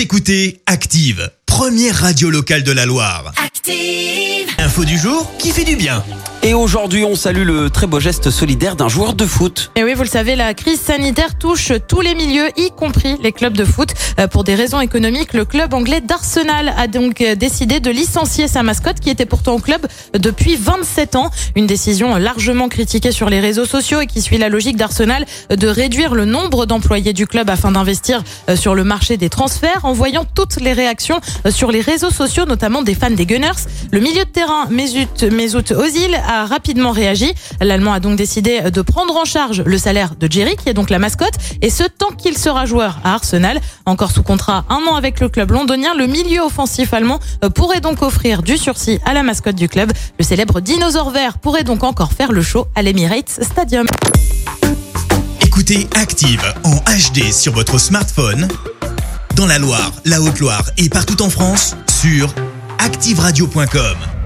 Vous écoutez Active, première radio locale de la Loire. Active. Info du jour qui fait du bien. Et aujourd'hui, on salue le très beau geste solidaire d'un joueur de foot. Et oui, vous le savez, la crise sanitaire touche tous les milieux, y compris les clubs de foot. Euh, Pour des raisons économiques, le club anglais d'Arsenal a donc euh, décidé de licencier sa mascotte qui était pourtant au club depuis 27 ans. Une décision largement critiquée sur les réseaux sociaux et qui suit la logique d'Arsenal de réduire le nombre d'employés du club afin d'investir euh, sur le marché des transferts. En voyant toutes les réactions sur les réseaux sociaux, notamment des fans des Gunners, le milieu de terrain Mesut, Mesut Ozil a rapidement réagi. L'Allemand a donc décidé de prendre en charge le salaire de Jerry, qui est donc la mascotte, et ce tant qu'il sera joueur à Arsenal. Encore sous contrat un an avec le club londonien, le milieu offensif allemand euh, pourrait donc offrir du sursis à la mascotte du club. Le célèbre dinosaure vert pourrait donc encore faire le show à l'Emirates Stadium. Écoutez Active en HD sur votre smartphone, dans la Loire, la Haute-Loire et partout en France, sur activeradio.com.